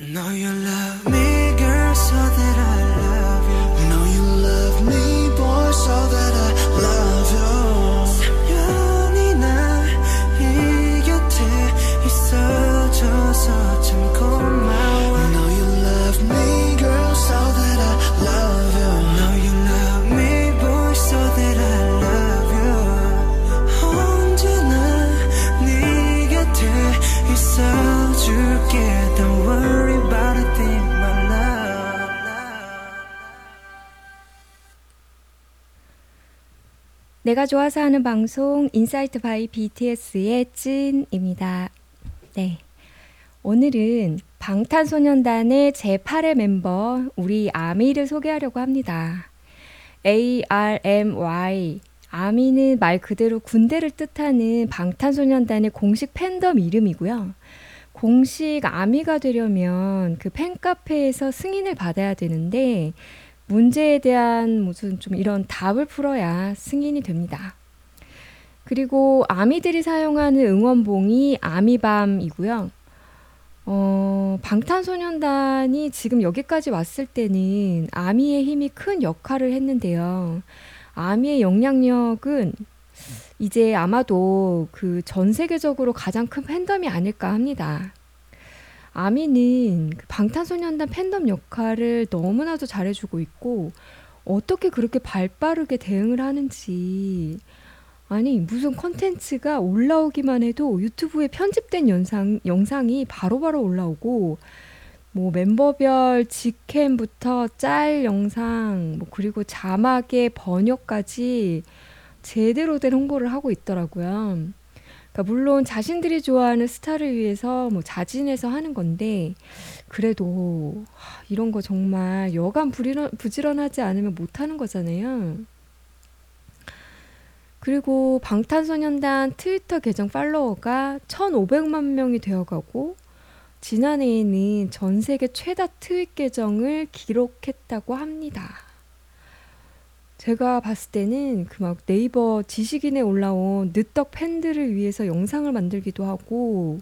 Know you love me, 내가 좋아서 하는 방송 insight by BTS의 찐입니다. 네. 오늘은 방탄소년단의 제8의 멤버 우리 아미를 소개하려고 합니다. ARMY 아미는 말 그대로 군대를 뜻하는 방탄소년단의 공식 팬덤 이름이고요. 공식 아미가 되려면 그 팬카페에서 승인을 받아야 되는데 문제에 대한 무슨 좀 이런 답을 풀어야 승인이 됩니다. 그리고 아미들이 사용하는 응원봉이 아미밤이고요. 어, 방탄소년단이 지금 여기까지 왔을 때는 아미의 힘이 큰 역할을 했는데요. 아미의 영향력은 이제 아마도 그 전 세계적으로 가장 큰 팬덤이 아닐까 합니다. 아미는 그 방탄소년단 팬덤 역할을 너무나도 잘해주고 있고 어떻게 그렇게 발빠르게 대응을 하는지 아니 무슨 컨텐츠가 올라오기만 해도 유튜브에 편집된 영상, 영상이 바로바로 올라오고 뭐 멤버별 직캠부터 짤 영상 뭐 그리고 자막의 번역까지 제대로 된 홍보를 하고 있더라고요. 그러니까 물론 자신들이 좋아하는 스타를 위해서 뭐 자진해서 하는 건데 그래도 하, 이런 거 정말 여간 부지런, 부지런하지 않으면 못 하는 거잖아요. 그리고 방탄소년단 트위터 계정 팔로워가 1,500만 명이 되어가고 지난해에는 전 세계 최다 트윗 계정을 기록했다고 합니다. 제가 봤을 때는 그 막 네이버 지식인에 올라온 늦덕 팬들을 위해서 영상을 만들기도 하고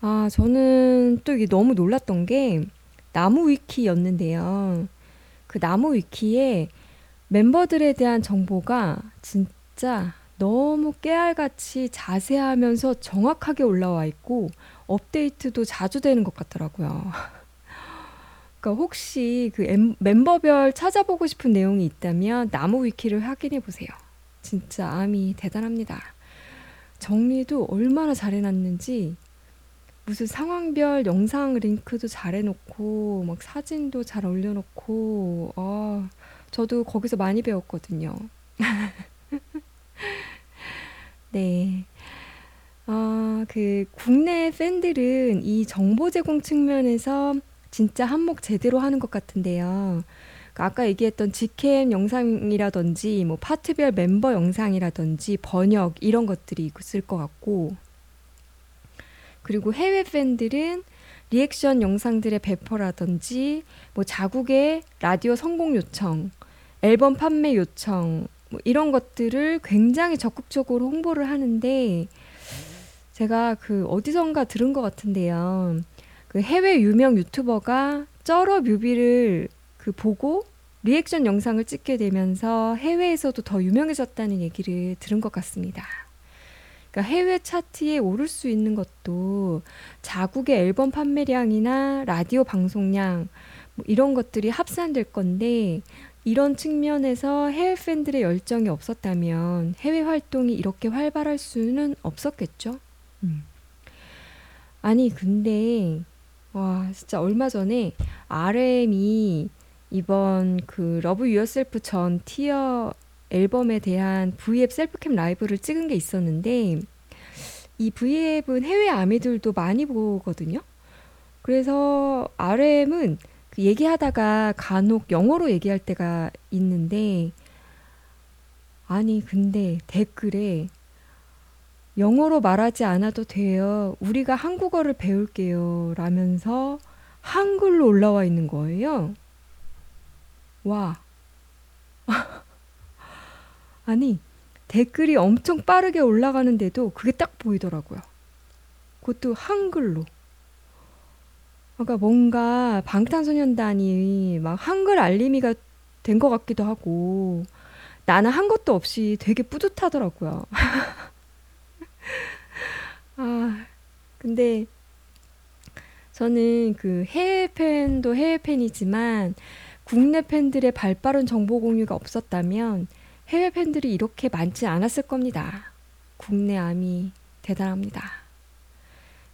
아 저는 또 이게 너무 놀랐던 게 나무 위키였는데요. 그 나무 위키에 멤버들에 대한 정보가 진짜 너무 깨알같이 자세하면서 정확하게 올라와 있고 업데이트도 자주 되는 것 같더라고요. 그러니까 혹시 그 엠- 멤버별 찾아보고 싶은 내용이 있다면 나무 위키를 확인해 보세요. 진짜 암이 대단합니다. 정리도 얼마나 잘해놨는지 무슨 상황별 영상 링크도 잘해놓고 막 사진도 잘 올려놓고 아 저도 거기서 많이 배웠거든요. 네. 아, 그 국내 팬들은 이 정보 제공 측면에서 진짜 한몫 제대로 하는 것 같은데요. 그 아까 얘기했던 직캠 영상이라든지 뭐 파트별 멤버 영상이라든지 번역 이런 것들이 있을 것 같고 그리고 해외 팬들은 리액션 영상들의 배포라든지 뭐 자국의 라디오 성공 요청, 앨범 판매 요청 뭐 이런 것들을 굉장히 적극적으로 홍보를 하는데 제가 그 어디선가 들은 것 같은데요. 그 해외 유명 유튜버가 쩔어 뮤비를 그 보고 리액션 영상을 찍게 되면서 해외에서도 더 유명해졌다는 얘기를 들은 것 같습니다. 그러니까 해외 차트에 오를 수 있는 것도 자국의 앨범 판매량이나 라디오 방송량 뭐 이런 것들이 합산될 건데 이런 측면에서 해외 팬들의 열정이 없었다면 해외 활동이 이렇게 활발할 수는 없었겠죠. 음. 아니 근데 와 진짜 얼마 전에 RM이 이번 그 Love Yourself 전 Tear 앨범에 대한 V앱 셀프캠 라이브를 찍은 게 있었는데 이 V앱은 해외 아미들도 많이 보거든요. 그래서 RM은 그 얘기하다가 간혹 영어로 얘기할 때가 있는데 아니 근데 댓글에 영어로 말하지 않아도 돼요. 우리가 한국어를 배울게요. 라면서 한글로 올라와 있는 거예요. 와. 아니, 댓글이 엄청 빠르게 올라가는데도 그게 딱 보이더라고요. 그것도 한글로. 그러니까 뭔가 방탄소년단이 막 한글 알림이가 된 것 같기도 하고 나는 한 것도 없이 되게 뿌듯하더라고요. 아, 근데 저는 그 해외 팬도 해외 팬이지만 국내 팬들의 발 빠른 정보 공유가 없었다면 해외 팬들이 이렇게 많지 않았을 겁니다. 국내 아미 대단합니다.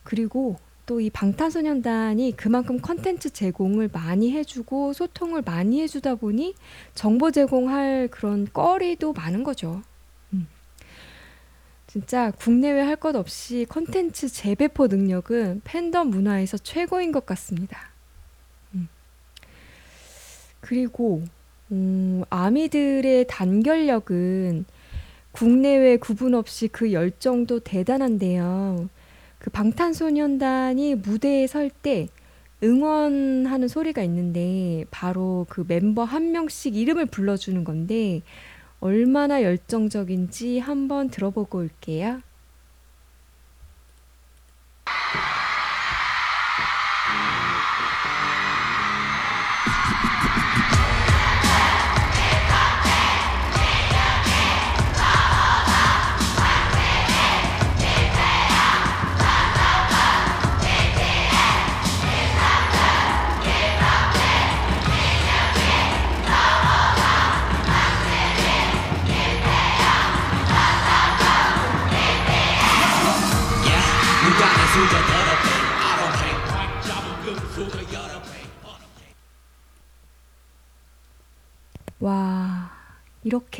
그리고 또 이 방탄소년단이 그만큼 컨텐츠 제공을 많이 해주고 소통을 많이 해주다 보니 정보 제공할 그런 거리도 많은 거죠. 음. 진짜 국내외 할 것 없이 컨텐츠 재배포 능력은 팬덤 문화에서 최고인 것 같습니다. 음. 그리고 음, 아미들의 단결력은 국내외 구분 없이 그 열정도 대단한데요. 그 방탄소년단이 무대에 설 때 응원하는 소리가 있는데 바로 그 멤버 한 명씩 이름을 불러주는 건데 얼마나 열정적인지 한번 들어보고 올게요.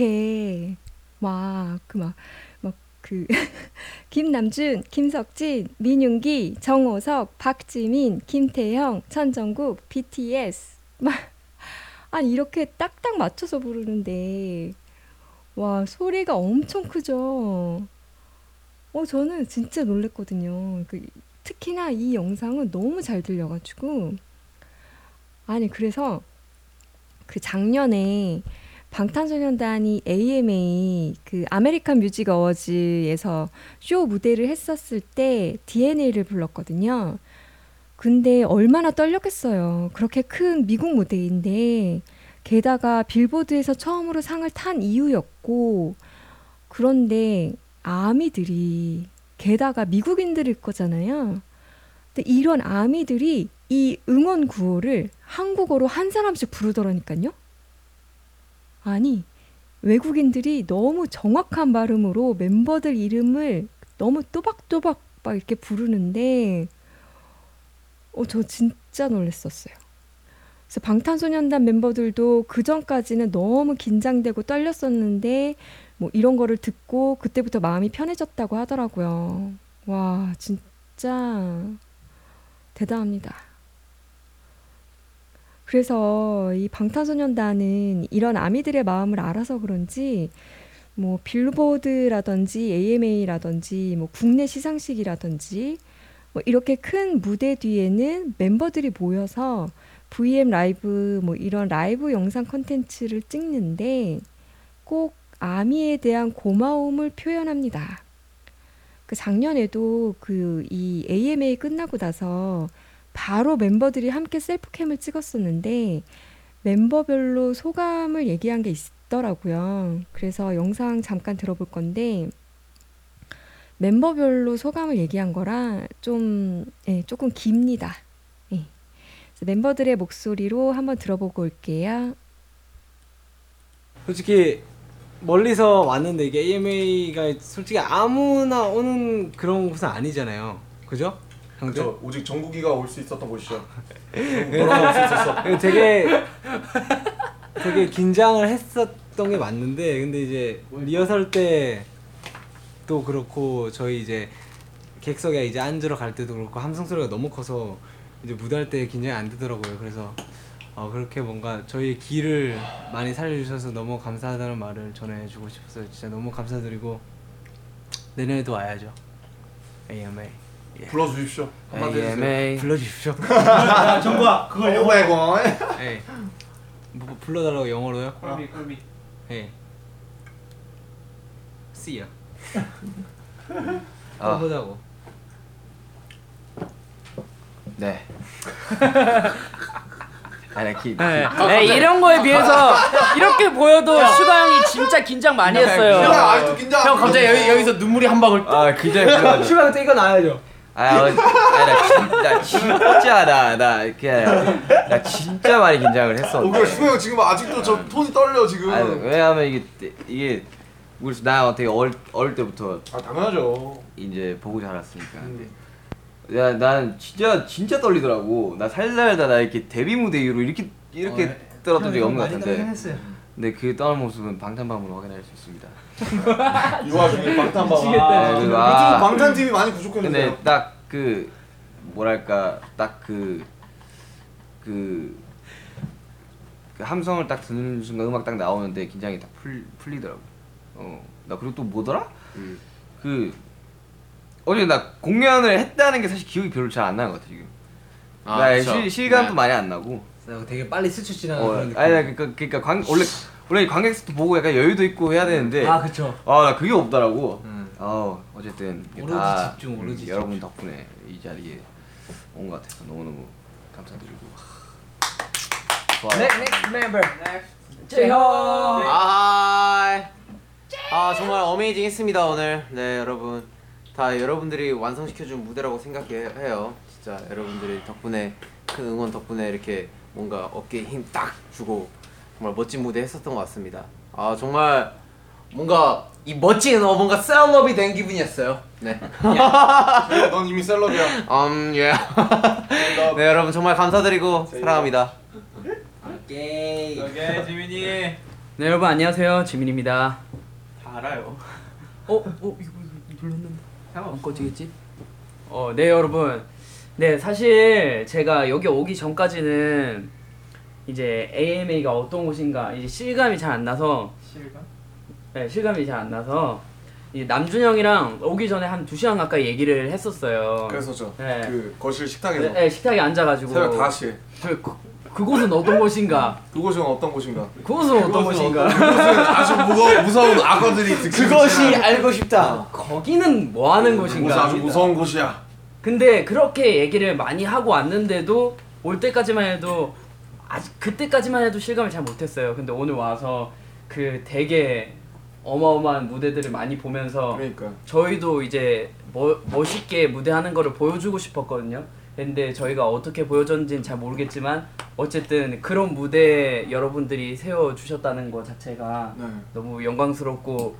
이렇게 막 그 막 막 그 김남준, 김석진, 민윤기, 정호석, 박지민, 김태형, 천정국, BTS 막 아니 이렇게 딱딱 맞춰서 부르는데 와, 소리가 엄청 크죠. 어, 저는 진짜 놀랬거든요. 그 특히나 이 영상은 너무 잘 들려가지고 아니 그래서 그 작년에 방탄소년단이 AMA 그 American Music Awards에서 쇼 무대를 했었을 때 DNA를 불렀거든요. 근데 얼마나 떨렸겠어요. 그렇게 큰 미국 무대인데 게다가 빌보드에서 처음으로 상을 탄 이후였고 그런데 아미들이 게다가 미국인들일 거잖아요. 근데 이런 아미들이 이 응원 구호를 한국어로 한 사람씩 부르더라니까요. 아니, 외국인들이 너무 정확한 발음으로 멤버들 이름을 너무 또박또박 막 이렇게 부르는데, 어, 저 진짜 놀랬었어요. 그래서 방탄소년단 멤버들도 그 전까지는 너무 긴장되고 떨렸었는데, 뭐 이런 거를 듣고 그때부터 마음이 편해졌다고 하더라고요. 와, 진짜 대단합니다. 그래서 이 방탄소년단은 이런 아미들의 마음을 알아서 그런지 뭐 빌보드라든지 AMA라든지 뭐 국내 시상식이라든지 뭐 이렇게 큰 무대 뒤에는 멤버들이 모여서 VM 라이브 뭐 이런 라이브 영상 콘텐츠를 찍는데 꼭 아미에 대한 고마움을 표현합니다. 그 작년에도 그 이 AMA 끝나고 나서 바로 멤버들이 함께 셀프캠을 찍었었는데 멤버별로 소감을 얘기한 게 있더라고요. 그래서 영상 잠깐 들어볼 건데 멤버별로 소감을 얘기한 거라 좀 예, 조금 깁니다. 예. 멤버들의 목소리로 한번 들어보고 올게요. 솔직히 멀리서 왔는데 이게 AMA가 솔직히 아무나 오는 그런 곳은 아니잖아요. 그죠? 형들? 그죠 오직 정국이가 올 수 있었던 곳이죠. 너랑 올수 있었어. 되게 되게 긴장을 했었던 게 맞는데 근데 이제 리허설 때 또 그렇고 저희 이제 객석에 이제 앉으러 갈 때도 그렇고 함성 소리가 너무 커서 이제 무대할 때 긴장이 안 되더라고요. 그래서 어 그렇게 뭔가 저희 길을 많이 살려주셔서 너무 감사하다는 말을 전해주고 싶었어요. 진짜 너무 감사드리고 내년에도 와야죠. AMA. 예. 불러주십시오. 한마디 해주세요. AMA 불러주십시오. 정부야 그걸 영어 오메고. 예. 뭐 불러달라고 영어로요? 콜미 콜미 예. See ya. 아. 또 보자고. 네. 아니 기. 네. 네, 이런 거에 비해서 이렇게 보여도 슈가 형이 진짜 긴장 많이 했어요. 야, 아직도 긴장. 형 갑자기 여기, 여기서 눈물이 한 방울 아 불러가지고. 슈가 그때 이거 나와야죠. 아, 어, 아니, 나, 진, 나 진짜 나나 이렇게 나 진짜 많이 긴장을 어, 했었는데. 그래 형 지금 아직도 저 톤이 떨려 지금. 아니, 왜냐면 이게 이게 우리 나 어떻게 어릴, 어릴 때부터 아 당연하죠. 이제 보고 자랐으니까. 근데 야, 난 진짜 진짜 떨리더라고. 나 살살다 나 이렇게 데뷔 무대 이후로 이렇게 이렇게 떨었던 적이 없는 것 같은데. 근데 그 떠는 모습은 방탄방으로 확인할 수 있습니다. 이 와중에 방탄방. 네, 그리고 요즘 아, 방탄 팀이 많이 부족했는데. 근데 딱 그 뭐랄까 딱 그 그 그 함성을 딱 듣는 순간 음악 딱 나오는데 긴장이 딱 풀, 풀리더라고. 어, 나 그리고 또 뭐더라? 그 어제 나 공연을 했다는 게 사실 기억이 별로 잘 안 나는 것 같아 지금. 아, 나. 실, 실감도 네. 많이 안 나고. 되게 빨리 스쳐 지나가는 어, 그런 느낌. 아니 나 그러니까 그러니까 관 원래 원래 관객석도 보고 약간 여유도 있고 해야 되는데 아 그쵸. 아 나 그게 없더라고. 음. 어 어쨌든 이게 오로지 다, 집중, 오로지 음, 집중. 여러분 덕분에 이 자리에 온 것 같아서 너무 너무 감사드리고. 좋아요. next member. 제호 아, 아 정말 어메이징 했습니다 오늘. 네 여러분 다 여러분들이 완성시켜준 무대라고 생각해요. 진짜 여러분들이 덕분에 큰 응원 덕분에 이렇게 뭔가 어깨에 힘 딱 주고 정말 멋진 무대 했었던 것 같습니다. 아 정말 뭔가 이 멋진 어 뭔가 셀럽이 된 기분이었어요. 네. 넌 이미 셀럽이야. 음 예. 네 여러분 정말 감사드리고 사랑합니다. 오케이. 네 여러분 안녕하세요 지민입니다 다 알아요. 어? 어? 이거 눌렀는데 안 꺼지겠지? 어, 네 여러분 네 사실 제가 여기 오기 전까지는 이제 AMA가 어떤 곳인가 이제 실감이 잘 안 나서 실감? 네 실감이 잘 안 나서 이 남준형이랑 오기 전에 한 2시간 가까이 얘기를 했었어요 그래서 저그 네. 거실 식탁에서 네, 네, 식탁에 앉아가지고 새벽 5시에 그, 그, 그 곳은 어떤 곳인가 그곳은 어떤 곳인가? 그곳은 어떤 곳인가 그곳은 아주 무거, 무서운 악어들이 그것이 알고 싶다. 거기는 뭐 하는 그곳은 곳인가 아주 무서운 곳이야. 근데 그렇게 얘기를 많이 하고 왔는데도 올 때까지만 해도 아직 그때까지만 해도 실감을 잘 못했어요. 근데 오늘 와서 그 되게 어마어마한 무대들을 많이 보면서 그러니까 저희도 이제 뭐, 멋있게 무대하는 거를 보여주고 싶었거든요. 근데 저희가 어떻게 보여줬는지는 잘 모르겠지만 어쨌든 그런 무대 여러분들이 세워 주셨다는 것 자체가 네. 너무 영광스럽고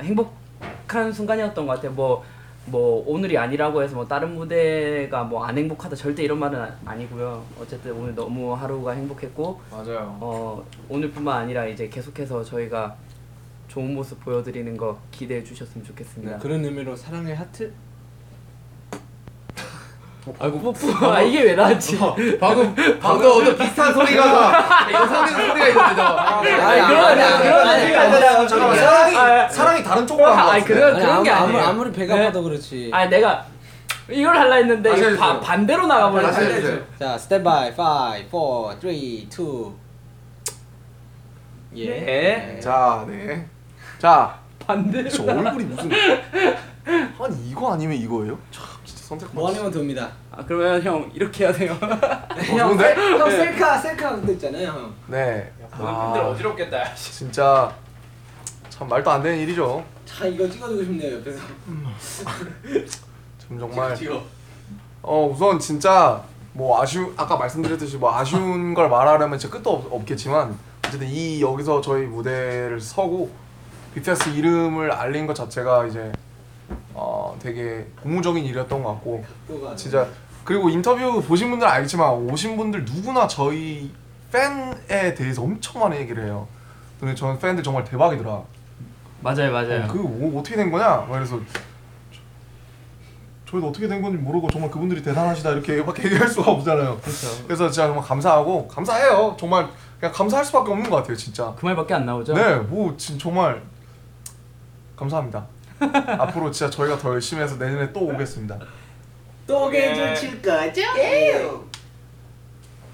행복한 순간이었던 것 같아요. 뭐, 뭐 오늘이 아니라고 해서 뭐 다른 무대가 뭐 안 행복하다 절대 이런 말은 아- 아니고요. 어쨌든 오늘 너무 하루가 행복했고 맞아요. 어 오늘뿐만 아니라 이제 계속해서 저희가 좋은 모습 보여드리는 거 기대해 주셨으면 좋겠습니다. 네, 그런 의미로 사랑의 하트. 아이고 뽀뽀 아 이게 왜 나왔지? 방금 방금 어떤 비슷한 소리가 영상에서 소리가 있는데 아니 그런 아니야 그런 아니야 아니야, 잠깐만 사랑이 아, 사랑이 다른 쪽으로 간거 아니. 그런 아니, 그런 게 아무- 아니에요. 아무리 배가 네. 아파도 그렇지. 아니 내가 이걸 할라 했는데 다시 이거 해주세요. 바, 반대로 나가버렸어. 다시 해주세요. 자, 스탠바이 5, 4, 3, 2. 예. 네. 자, 네. 자, 반대로. 저 얼굴이 무슨 아니 이거 아니면 이거예요? 참 진짜 선택 뭐 아니면 됩니다. 아 그러면 형 이렇게 해야 돼요. 형, 좋은데? 셀- 형 셀카 셀카 그거 있잖아요, 형. 네. 팬들 아, 어지럽겠다. 진짜 참 말도 안 되는 일이죠. 자, 이거 찍어주고 싶네요, 옆에서. 지금 정말 어 우선 진짜 뭐 아쉬운 아까 말씀드렸듯이 뭐 아쉬운 걸 말하려면 진짜 끝도 없, 없겠지만 어쨌든 이 여기서 저희 무대를 서고 BTS 이름을 알린 것 자체가 이제 어 되게 고무적인 일이었던 것 같고 진짜 그리고 인터뷰 보신 분들 은 알겠지만 오신 분들 누구나 저희 팬에 대해서 엄청 많이 얘기를 해요. 근데 저는 팬들 정말 대박이더라. 맞아요 맞아요. 그 뭐, 어떻게 된 거냐? 막 그래서 저- 저희도 어떻게 된 건지 모르고 정말 그분들이 대단하시다 이렇게밖에 얘기할 수가 없잖아요. 그렇죠. 그래서 진짜 정말 감사하고 감사해요. 정말 그냥 감사할 수밖에 없는 것 같아요, 진짜. 그 말밖에 안 나오죠? 네, 뭐 진, 정말 감사합니다. 앞으로 진짜 저희가 더 열심히 해서 내년에 또 오겠습니다. 또 개줄 칠 거죠?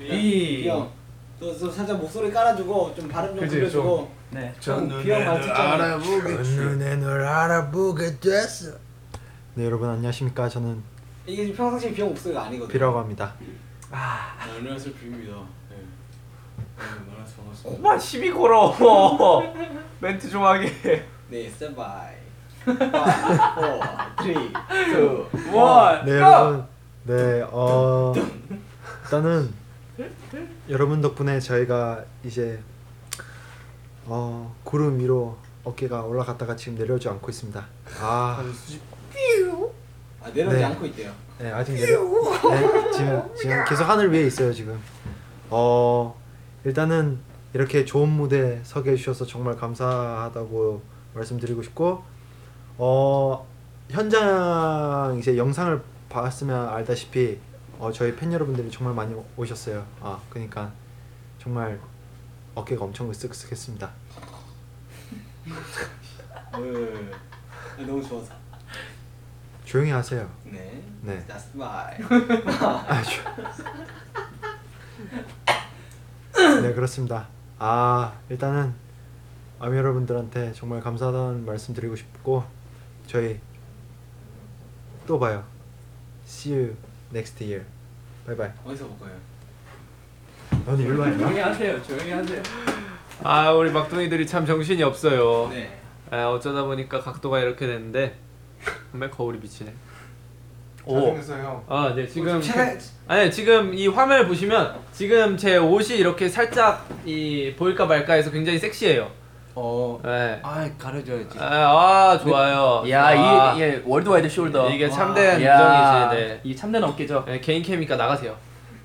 이 형, 또, 또 살짝 목소리 깔아주고 좀 발음 좀 그치, 들려주고. 네. 형, 비형 좀. 눈에 널 알아보게 됐어. 네 여러분 안녕하십니까 저는 이게 지금 평상시 비용 목소리가 아니거든요. 뷔라고 합니다. 안녕하세요 뷔입니다. 네. 안녕하세요 반갑습니다. 엄마 시비 걸어. 멘트 좀 하게. 네, 스탠바이. 5, 4, 3, 2, 1. one. 네 여러분, 네 어, 일단은 여러분 덕분에 저희가 이제 어, 구름 위로 어깨가 올라갔다가 지금 내려오지 않고 있습니다. 아, 아, 내려오지 네. 않고 있대요. 네 아직 내려. 네 지금 지금 계속 하늘 위에 있어요 지금. 어 일단은 이렇게 좋은 무대 서게 해주셔서 정말 감사하다고 말씀드리고 싶고 어 현장 이제 영상을 봤으면 알다시피 어, 저희 팬 여러분들이 정말 많이 오- 오셨어요. 아 그러니까 정말 어깨가 엄청 으쓱으쓱했습니다. 네. 너무 좋아서. 조용히 하세요. 네. 네. 자, smile. 아, 조- 네 그렇습니다. 아 일단은 아미 여러분들한테 정말 감사하다는 말씀 드리고 싶고 저희 또 봐요. See you next year. 바이바이. 어디서 볼 거예요? 너는 일로 와. 조용히 하세요. 조용히 하세요. 아 우리 막둥이들이 참 정신이 없어요. 네. 아, 어쩌다 보니까 각도가 이렇게 됐는데 정말 거울이 비치네. 오. 잘생겼어요. 아, 네 지금 제가- 아니 지금 이 화면을 보시면 지금 제 옷이 이렇게 살짝 이 보일까 말까 해서 굉장히 섹시해요. 어. 네. 아, 가려줘야지. 아, 아 좋아요. 야, 아, 이게, 이게 worldwide shoulder. 이게 참된 야, 인정이지. 네. 이 참된 어깨죠. 네, 개인 캠이니까 나가세요.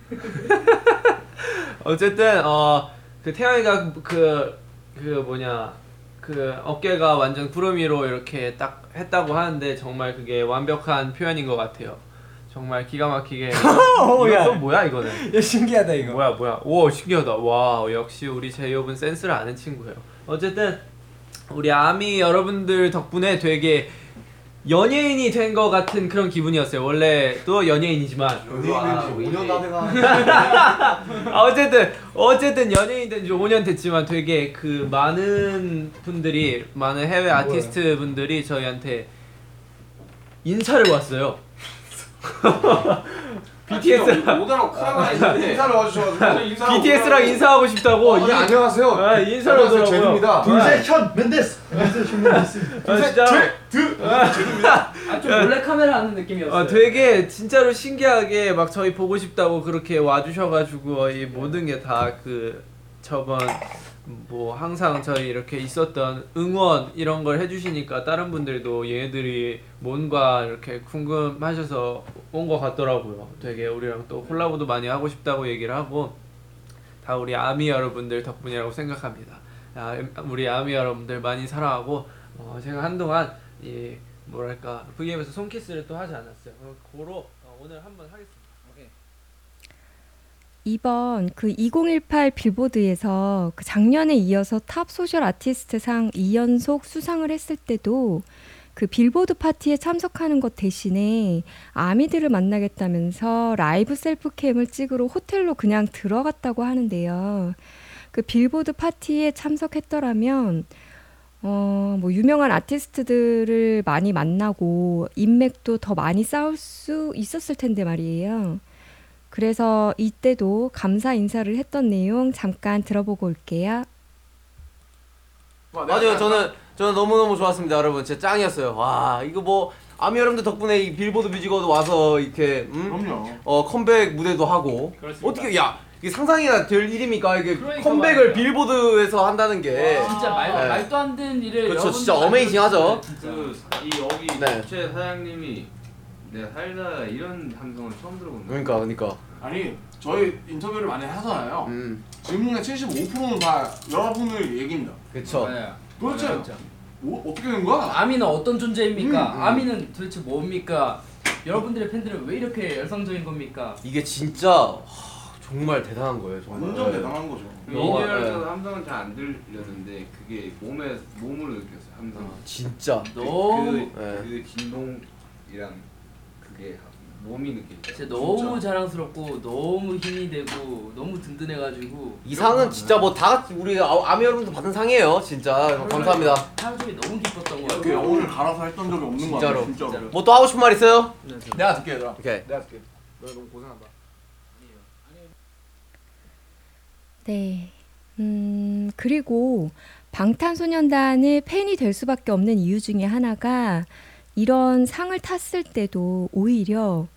어쨌든 어 그 태양이가 그그 뭐냐 그 어깨가 완전 구름 위로 이렇게 딱 했다고 하는데 정말 그게 완벽한 표현인 것 같아요. 정말 기가 막히게. 이거 야. 또 뭐야 이거는? 야, 신기하다 이거. 뭐야 뭐야? 오 신기하다. 와 역시 우리 제이홉은 센스를 아는 친구예요. 어쨌든 우리 아미 여러분들 덕분에 되게 연예인이 된 것 같은 그런 기분이었어요. 원래 또 연예인이지만 연예인은 5년 다 돼가. 아, 어쨌든 어쨌든 연예인 된 지 5년 됐지만 되게 그 많은 분들이 많은 해외 아티스트 분들이 저희한테 인사를 왔어요. BTS랑 오다로 크라가 아닌데 인사를 와주셔가지고 인사를 BTS랑 인사하고 싶다고 어, 네, 이- 안녕하세요. 아, 인사를 안녕하세요. 오더라고요. 제드입니다. 둘셋 현 멘데스. 둘셋 현 멘데스. 아, 진짜 좀 몰래 카메라 하는 느낌이었어요. 아, 되게 진짜로 신기하게 막 저희 보고 싶다고 그렇게 와주셔가지고 이 모든 게 다 그 저번 뭐 항상 저희 이렇게 있었던 응원 이런 걸 해주시니까 다른 분들도 얘네들이 뭔가 이렇게 궁금하셔서 온 것 같더라고요. 되게 우리랑 또 콜라보도 많이 하고 싶다고 얘기를 하고 다 우리 아미 여러분들 덕분이라고 생각합니다. 아, 우리 아미 여러분들 많이 사랑하고 어, 제가 한동안 이 뭐랄까 V앱에서 손키스를 또 하지 않았어요. 고로 어, 오늘 한번 하겠습니다. 이번 그 2018 빌보드에서 그 작년에 이어서 Top Social Artist 상 2연속 수상을 했을 때도 그 빌보드 파티에 참석하는 것 대신에 아미들을 만나겠다면서 라이브 셀프캠을 찍으러 호텔로 그냥 들어갔다고 하는데요. 그 빌보드 파티에 참석했더라면 어, 뭐 유명한 아티스트들을 많이 만나고 인맥도 더 많이 쌓을 수 있었을 텐데 말이에요. 그래서 이때도 감사 인사를 했던 내용 잠깐 들어보고 올게요. 맞아요. 저는 저는 너무 너무 좋았습니다, 여러분. 진짜 짱이었어요. 와 이거 뭐 아미 여러분들 덕분에 이 빌보드 Music Award 와서 이렇게 음? 그럼요. 어 컴백 무대도 하고 그렇습니다. 어떻게 야 이게 상상이나 될 일입니까 이게 그러니까 컴백을 말이에요. 빌보드에서 한다는 게 진짜 말, 네. 말도 안 되는 일을 그렇죠, 여러분들 진짜 amazing하죠. 진짜. 그 이 여기 네. 주최 사장님이 내가 살다가 이런 감성을 처음 들어본 거야. 그러니까 그러니까 아니 저희 인터뷰를 많이 하잖아요. 음 질문의 75%는 다 여러분의 얘기입니다. 그쵸 네. 도대체 진짜. 뭐, 어떻게 된 거야? 아미는 어떤 존재입니까? 음, 음. 아미는 도대체 뭡니까? 여러분들의 팬들은 왜 이렇게 열성적인 겁니까? 이게 진짜 하, 정말 대단한 거예요 정말 완전 대단한 거죠. 네. 함성은 잘 안 들렸는데 그게 몸에 몸으로 느꼈어요 함성. 진짜 너무 그, 네. 그 진동이랑 그게 몸이 느껴져. 진짜 너무 자랑스럽고 너무 힘이 되고 너무 든든해가지고 이 상은 진짜 뭐 다 같이 우리 아- 아미 여러분도 받은 상이에요. 진짜 감사합니다. 하루 종일 너무 기뻤던 거 이렇게. 영혼을 갈아서 했던 적이 없는 거 진짜로. 같아 진짜로. 뭐 또 하고 싶은 말 있어요? 내가 듣게 얘들아. 오케이. 내가 듣게. 너 너무 고생한다. 네. 음, 그리고 방탄소년단의 팬이 될 수밖에 없는 이유 중에 하나가 이런 상을 탔을 때도 오히려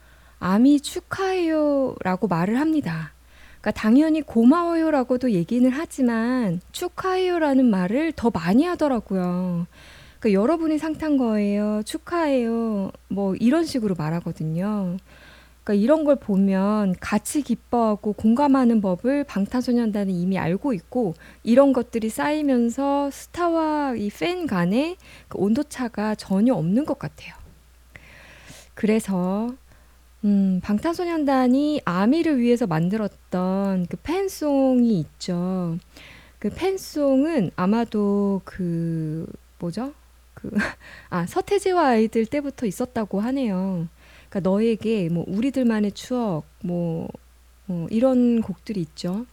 아미 축하해요라고 말을 합니다. 그러니까 당연히 고마워요라고도 얘기는 하지만 축하해요라는 말을 더 많이 하더라고요. 그러니까 여러분이 상 탄 거예요. 축하해요. 뭐 이런 식으로 말하거든요. 그러니까 이런 걸 보면 같이 기뻐하고 공감하는 법을 방탄소년단은 이미 알고 있고 이런 것들이 쌓이면서 스타와 이 팬 간의 그 온도차가 전혀 없는 것 같아요. 그래서 음, 방탄소년단이 아미를 위해서 만들었던 그 팬송이 있죠. 그 팬송은 아마도 그 뭐죠? 그 아, 서태지와 아이들 때부터 있었다고 하네요. 그러니까 너에게 뭐 우리들만의 추억 뭐 어, 이런 곡들이 있죠.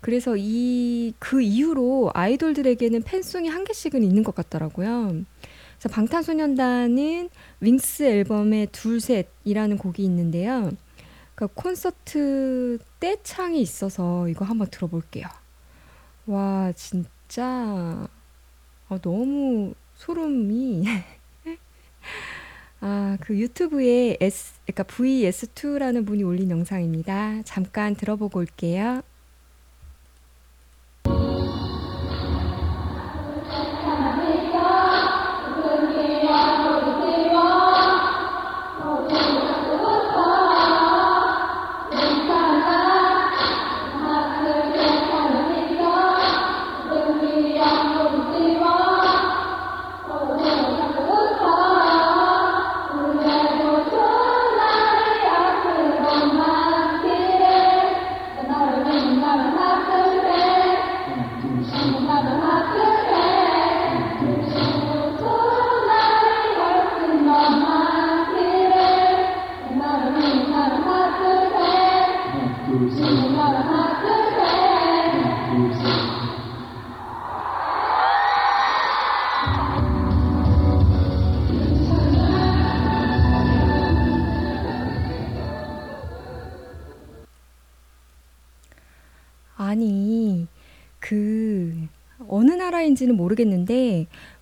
그래서 이 그 이후로 아이돌들에게는 팬송이 한 개씩은 있는 것 같더라고요. 그래서 방탄소년단은 윙스 앨범의 둘셋이라는 곡이 있는데요. 그러니까 콘서트 떼창이 있어서 이거 한번 들어볼게요. 와 진짜 아, 너무 소름이 아, 그 유튜브에 S, 그러니까 VS2라는 분이 올린 영상입니다. 잠깐 들어보고 올게요.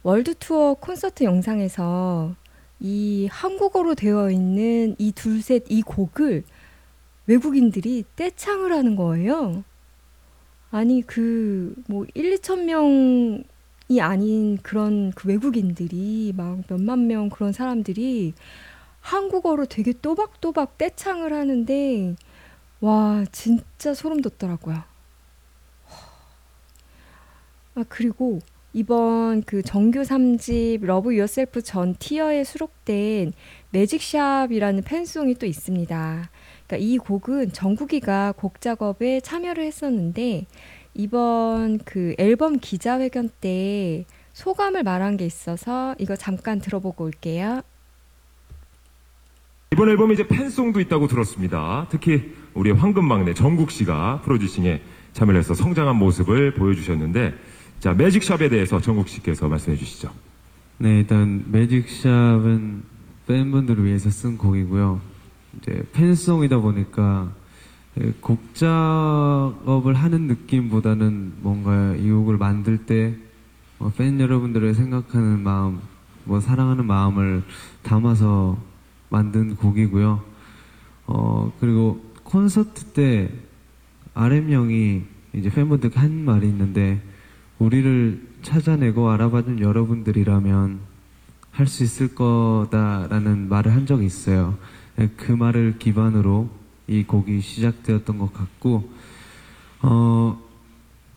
월드 투어 콘서트 영상에서 이 한국어로 되어 있는 이 둘셋 이 곡을 외국인들이 떼창을 하는 거예요. 아니, 그, 뭐, 1, 2천 명이 아닌 그런 그 외국인들이 막 몇만 명 그런 사람들이 한국어로 되게 또박또박 떼창을 하는데, 와, 진짜 소름 돋더라고요. 아, 그리고 이번 그 정규 3집 Love Yourself 전 Tear에 수록된 Magic Shop이라는 팬송이 또 있습니다. 그러니까 이 곡은 정국이가 곡 작업에 참여를 했었는데 이번 그 앨범 기자회견 때 소감을 말한 게 있어서 이거 잠깐 들어보고 올게요. 이번 앨범에 이제 팬송도 있다고 들었습니다. 특히 우리 황금 막내 정국 씨가 producing에 참여를 해서 성장한 모습을 보여주셨는데 자 Magic Shop에 대해서 정국 씨께서 말씀해 주시죠. 네, 일단 Magic Shop은 팬분들을 위해서 쓴 곡이고요. 이제 팬송이다 보니까 예, 곡 작업을 하는 느낌보다는 뭔가 이 곡을 만들 때 어, 팬 여러분들을 생각하는 마음, 뭐 사랑하는 마음을 담아서 만든 곡이고요. 어, 그리고 콘서트 때 RM 형이 이제 팬분들께 한 말이 있는데 우리를 찾아내고 알아봐준 여러분들이라면 할 수 있을 거다라는 말을 한 적이 있어요. 그 말을 기반으로 이 곡이 시작되었던 것 같고, 어,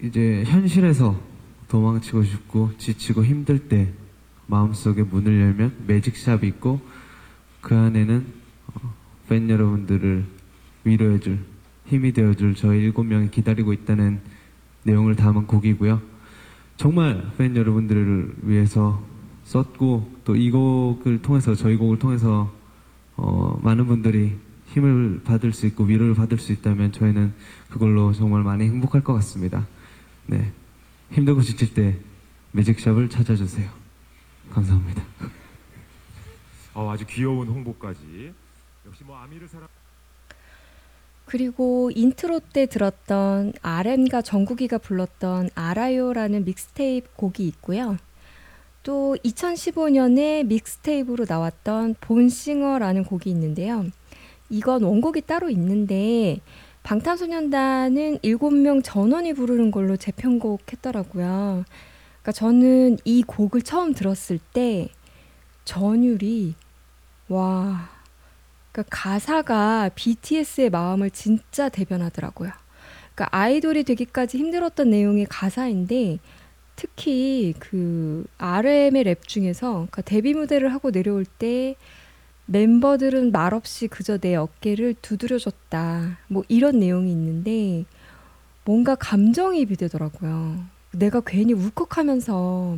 이제 현실에서 도망치고 싶고 지치고 힘들 때 마음속에 문을 열면 매직샵이 있고 그 안에는 어, 팬 여러분들을 위로해줄 힘이 되어줄 저희 일곱 명이 기다리고 있다는 내용을 담은 곡이고요. 정말 팬 여러분들을 위해서 썼고 또 이 곡을 통해서 저희 곡을 통해서 어, 많은 분들이 힘을 받을 수 있고 위로를 받을 수 있다면 저희는 그걸로 정말 많이 행복할 것 같습니다. 네. 힘들고 지칠 때 매직샵을 찾아주세요. 감사합니다. 어, 아주 귀여운 홍보까지. 역시 뭐 아미를 사랑. 그리고 인트로 때 들었던 RM과 정국이가 불렀던 알아요라는 믹스테이프 곡이 있고요. 또 2015년에 mixtape로 나왔던 Born Singer라는 곡이 있는데요. 이건 원곡이 따로 있는데 방탄소년단은 7명 전원이 부르는 걸로 재편곡했더라고요. 그러니까 저는 이 곡을 처음 들었을 때 전율이 와 그러니까 가사가 BTS의 마음을 진짜 대변하더라고요. 그러니까 아이돌이 되기까지 힘들었던 내용의 가사인데 특히 그 RM의 랩 중에서 그러니까 데뷔 무대를 하고 내려올 때 멤버들은 말없이 그저 내 어깨를 두드려줬다. 뭐 이런 내용이 있는데 뭔가 감정이입이 되더라고요. 내가 괜히 울컥하면서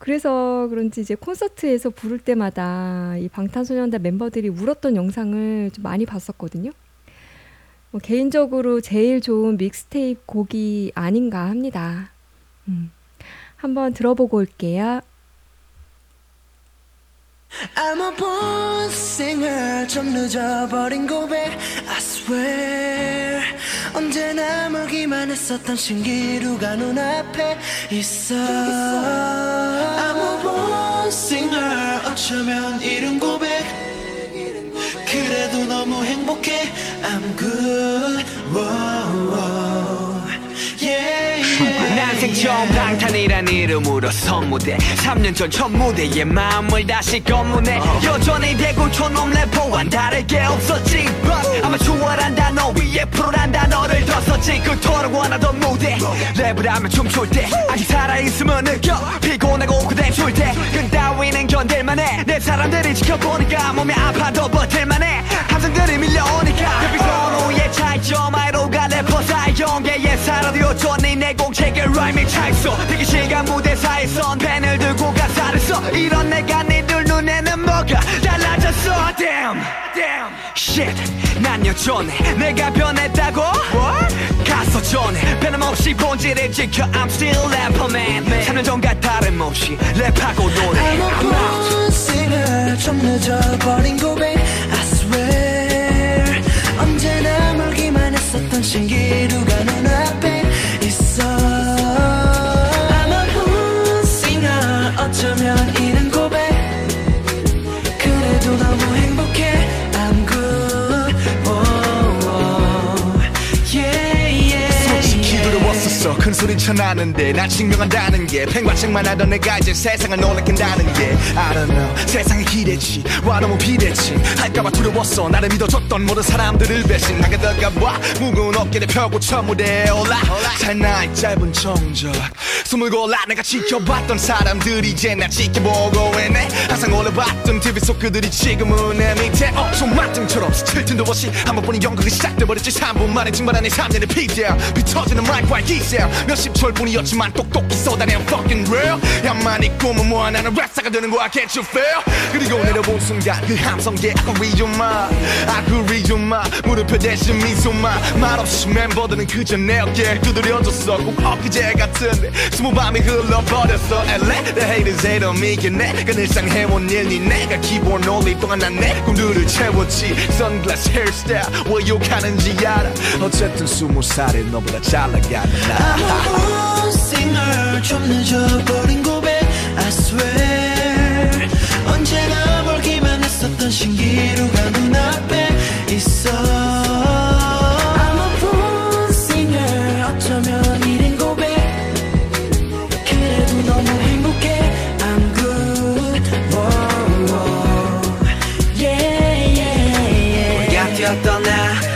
그래서 그런지 이제 콘서트에서 부를 때마다 이 방탄소년단 멤버들이 울었던 영상을 좀 많이 봤었거든요. 뭐 개인적으로 제일 좋은 믹스테이프 곡이 아닌가 합니다. 음. 한번 들어보고 올게요. I'm a born singer 좀 늦어버린 고백 I swear 언제나 멀기만 했었던 신기루가 눈앞에 있어 I'm a born singer 어쩌면 이른 고백 그래도 너무 행복해 I'm good whoa, whoa. 난생 처음 방탄이란 이름으로 선무대 3년 전 첫 무대에 마음을 다시 검문해. 여전히 대구 촌놈 래퍼와는 다르게 없었지. But 아마추어란 단어 위에 프로란 단어를 더 썼지. 그토록 원하던 무대 랩을 하며 춤출 때. 아직 살아있음을 느껴. 피곤하고 고된 출퇴근 그 따위는 견딜만해. 내 사람들이 지켜보니까 몸이 아파도 버틸만해. 함성들이 밀려오니까 데뷔 전후의 차이점 아이돌과 래퍼 사이 경계에 살아도 여전히 내 공책에 라임이 차있어 대기실과 무대 사이에선 펜을 들고 가사를 써 이런 내가 니들 눈에는 뭐가 달라졌어. Damn Damn. Shit 난 여전해. 내가 변했다고? What? 가서 전해. 변함없이 본질을 지켜. I'm still rapper man 3년 전과 다름없이 랩하고 노래. I'm a born singer 좀 늦어버린 고백 I swear. 언제나 멀기만 했었던 신기루 소리 쳐 나는데 날 증명한다는 게. 팽과책만 하던 내가 이제 세상을 놀래킨다는 게. I don't know. 세상의 기대치. 와 너무 비대치 할까봐 두려웠어. 나를 믿어줬던 모든 사람들을 배신하게 될까봐 무거운 어깨를 펴고 첫 무대에 올라. 찰나의 짧은 정적. 숨을 골라. 내가 지켜봤던 사람들이 이제 날 지켜보고 있네. 항상 올려봤던 TV 속 그들이 지금은 내 밑에. 어 주마등처럼 스칠 틈도 없이 한 번뿐인 연극이 시작돼버렸지. 3분 만에 증발한 내 3년의 피땀. 피 터지는 마이크와 기싸움 몇십 초뿐이었지만 똑똑히 쏟아내 I'm fucking real. 야 임마 니 꿈은 뭐야 나는 랩스타가 되는 거야 can't you feel? 그리고 내려본 순간 그 함성계 아구리 좀마 아구리 좀마 무릎표 대신 미소만 말없이 멤버들은 그저 내 어깨에 두드려줬어 꼭 엊그제 같은데 스무 밤이 흘러버렸어. Let the haters hate on me 그 늘상 해온 일 니네가 키보드 놀릴 동안 난 내 꿈들을 채웠지. 선글라스 헤어스타일 왜 욕하는지 알아. 어쨌든 스무 살에 너보다 잘 나가는 나 뛰었던 나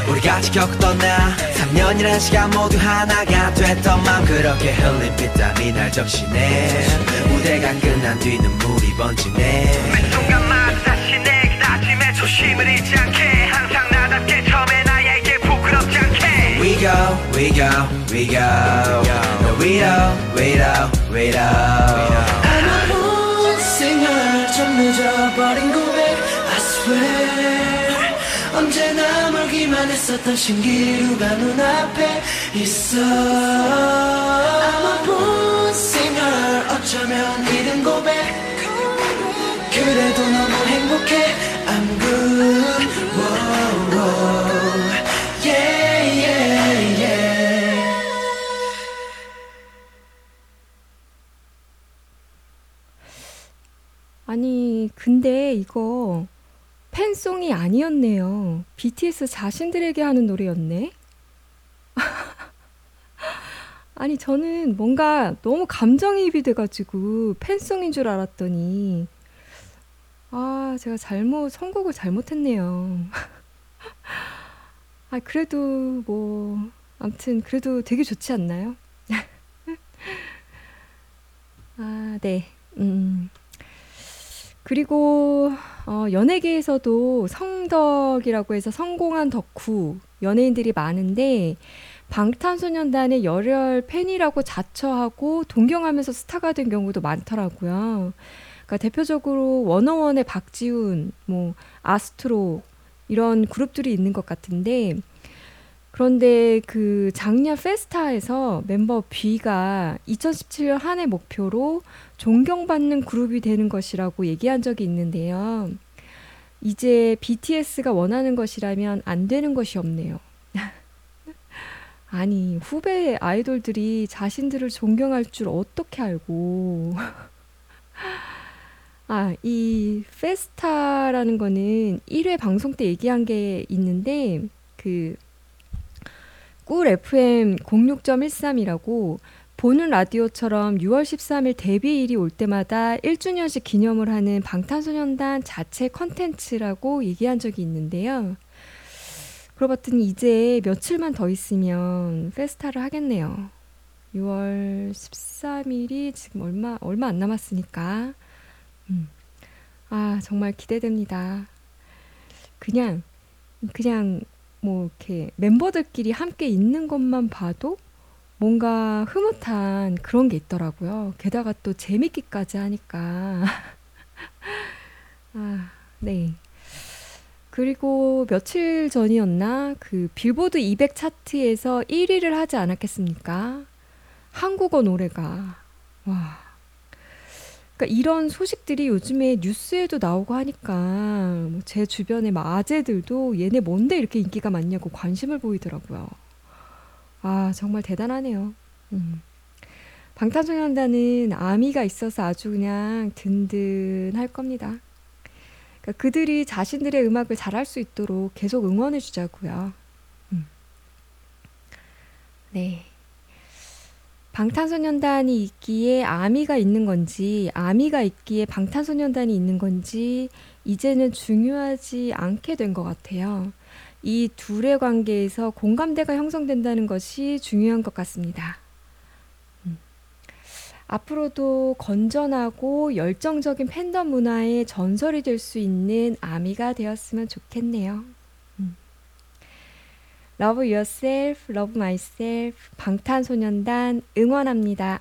우리가 지켰던 나3 년이란 시간 모두 하나가 됐던 맘 그렇게 흘린 빗땀이 날 적시네 무대가 끝난 뒤 눈물이 번지네 매 순간마다 다시 내 다짐에 조심을 잊지 않게 항상 나답게 처음에 나에게 부끄럽지 않게 We go, we go, we go. No, we don't, we don't, we don't I'm a born singer 좀 늦어버린 고 멀기만 했었던 신기루가 눈앞에 있어 I'm a born singer 어쩌면 이른 고백 그래도 너무 행복해 I'm good whoa, whoa. Yeah, yeah, yeah. 아니, 근데 이거 팬송이 아니었네요. BTS 자신들에게 하는 노래였네. 아니, 저는 뭔가 너무 감정이입이 돼가지고 팬송인 줄 알았더니, 아, 제가 잘못, 선곡을 잘못했네요. 아, 그래도 뭐, 아무튼 그래도 되게 좋지 않나요? 아, 네. 음. 그리고 어, 연예계에서도 성덕이라고 해서 성공한 덕후 연예인들이 많은데 방탄소년단의 열혈 팬이라고 자처하고 동경하면서 스타가 된 경우도 많더라고요. 그러니까 대표적으로 워너원의 박지훈, 뭐 아스트로 이런 그룹들이 있는 것 같은데 그런데 그 작년 페스타에서 멤버 B가 2017년 한 해 목표로 존경받는 그룹이 되는 것이라고 얘기한 적이 있는데요. 이제 BTS가 원하는 것이라면 안 되는 것이 없네요. 아니, 후배 아이돌들이 자신들을 존경할 줄 어떻게 알고. 아, 이 페스타라는 거는 1회 방송 때 얘기한 게 있는데, 그, 꿀 FM 06.13이라고 보는 라디오처럼 6월 13일 데뷔일이 올 때마다 1주년씩 기념을 하는 방탄소년단 자체 컨텐츠라고 얘기한 적이 있는데요. 그러고 봤더니 이제 며칠만 더 있으면 페스타를 하겠네요. 6월 13일이 지금 얼마 얼마 안 남았으니까. 음. 아, 정말 기대됩니다. 그냥 그냥 뭐 이렇게 멤버들끼리 함께 있는 것만 봐도 뭔가 흐뭇한 그런 게 있더라고요. 게다가 또 재밌기까지 하니까. 아, 네. 그리고 며칠 전이었나? 그 빌보드 200 차트에서 1위를 하지 않았겠습니까? 한국어 노래가. 와. 그러니까 이런 소식들이 요즘에 뉴스에도 나오고 하니까 뭐제 주변의 막 아재들도 얘네 뭔데 이렇게 인기가 많냐고 관심을 보이더라고요. 아, 정말 대단하네요. 음. 방탄소년단은 아미가 있어서 아주 그냥 든든할 겁니다. 그러니까 그들이 자신들의 음악을 잘할 수 있도록 계속 응원해 주자고요. 음. 네. 방탄소년단이 있기에 아미가 있는 건지, 아미가 있기에 방탄소년단이 있는 건지, 이제는 중요하지 않게 된 것 같아요. 이 둘의 관계에서 공감대가 형성된다는 것이 중요한 것 같습니다. 음. 앞으로도 건전하고 열정적인 팬덤 문화의 전설이 될 수 있는 아미가 되었으면 좋겠네요. 음. Love yourself, love myself, 방탄소년단 응원합니다.